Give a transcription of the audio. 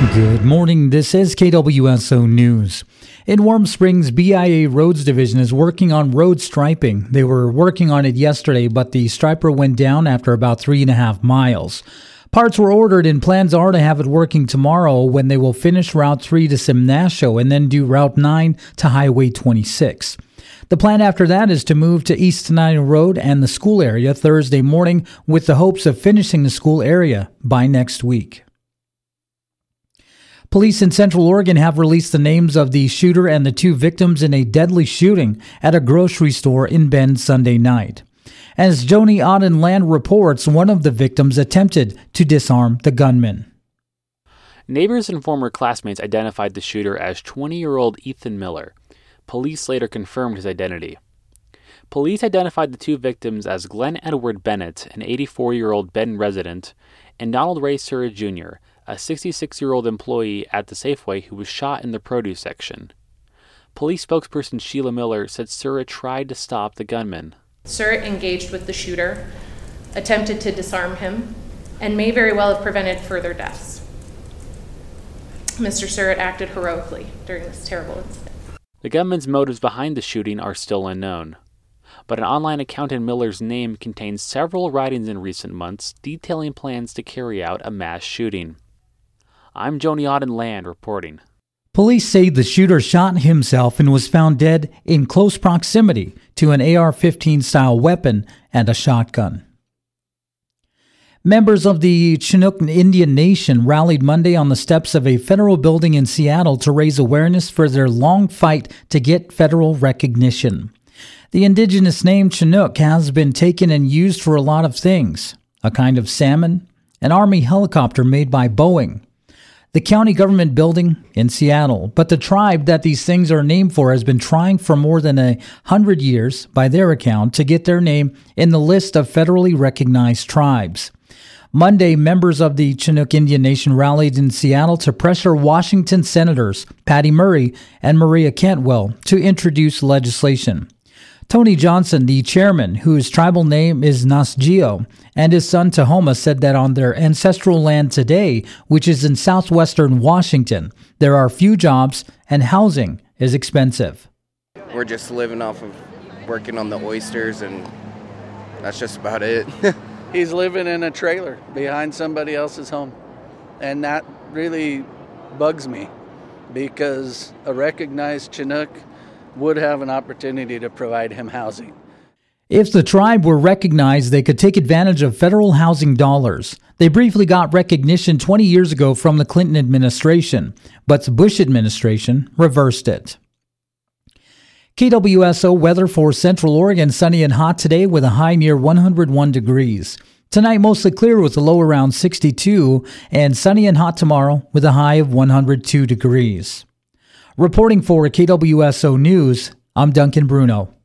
Good morning. This is KWSO News. In Warm Springs, BIA Roads Division is working on road striping. They were working on it yesterday, but the striper went down after about three and a half miles. Parts were ordered and plans are to have it working tomorrow when they will finish Route 3 to Simnasho and then do Route 9 to Highway 26. The plan after that is to move to East Tenino Road and the school area Thursday morning with the hopes of finishing the school area by next week. Police in Central Oregon have released the names of the shooter and the two victims in a deadly shooting at a grocery store in Bend Sunday night. As Joni Auden Land reports, one of the victims attempted to disarm the gunman. Neighbors and former classmates identified the shooter as 20 year old Ethan Miller. Police later confirmed his identity. Police identified the two victims as Glenn Edward Bennett, an 84 year old Bend resident, and Donald Ray Surrett Jr., a 66 year old employee at the Safeway who was shot in the produce section. Police spokesperson Sheila Miller said Surrett tried to stop the gunman. Surrett engaged with the shooter, attempted to disarm him, and may very well have prevented further deaths. Mr. Surrett acted heroically during this terrible incident. The gunman's motives behind the shooting are still unknown but an online account in Miller's name contains several writings in recent months detailing plans to carry out a mass shooting. I'm Joni Auden Land reporting. Police say the shooter shot himself and was found dead in close proximity to an AR 15 style weapon and a shotgun. Members of the Chinook Indian Nation rallied Monday on the steps of a federal building in Seattle to raise awareness for their long fight to get federal recognition. The indigenous name Chinook has been taken and used for a lot of things a kind of salmon, an Army helicopter made by Boeing, the county government building in Seattle. But the tribe that these things are named for has been trying for more than a hundred years, by their account, to get their name in the list of federally recognized tribes. Monday, members of the Chinook Indian Nation rallied in Seattle to pressure Washington Senators Patty Murray and Maria Cantwell to introduce legislation. Tony Johnson, the chairman, whose tribal name is Nasgio, and his son Tahoma said that on their ancestral land today, which is in southwestern Washington, there are few jobs and housing is expensive. We're just living off of working on the oysters, and that's just about it. He's living in a trailer behind somebody else's home. And that really bugs me because a recognized Chinook would have an opportunity to provide him housing. If the tribe were recognized, they could take advantage of federal housing dollars. They briefly got recognition 20 years ago from the Clinton administration, but the Bush administration reversed it. KWSO weather for Central Oregon sunny and hot today with a high near 101 degrees. Tonight mostly clear with a low around 62 and sunny and hot tomorrow with a high of 102 degrees. Reporting for KWSO News, I'm Duncan Bruno.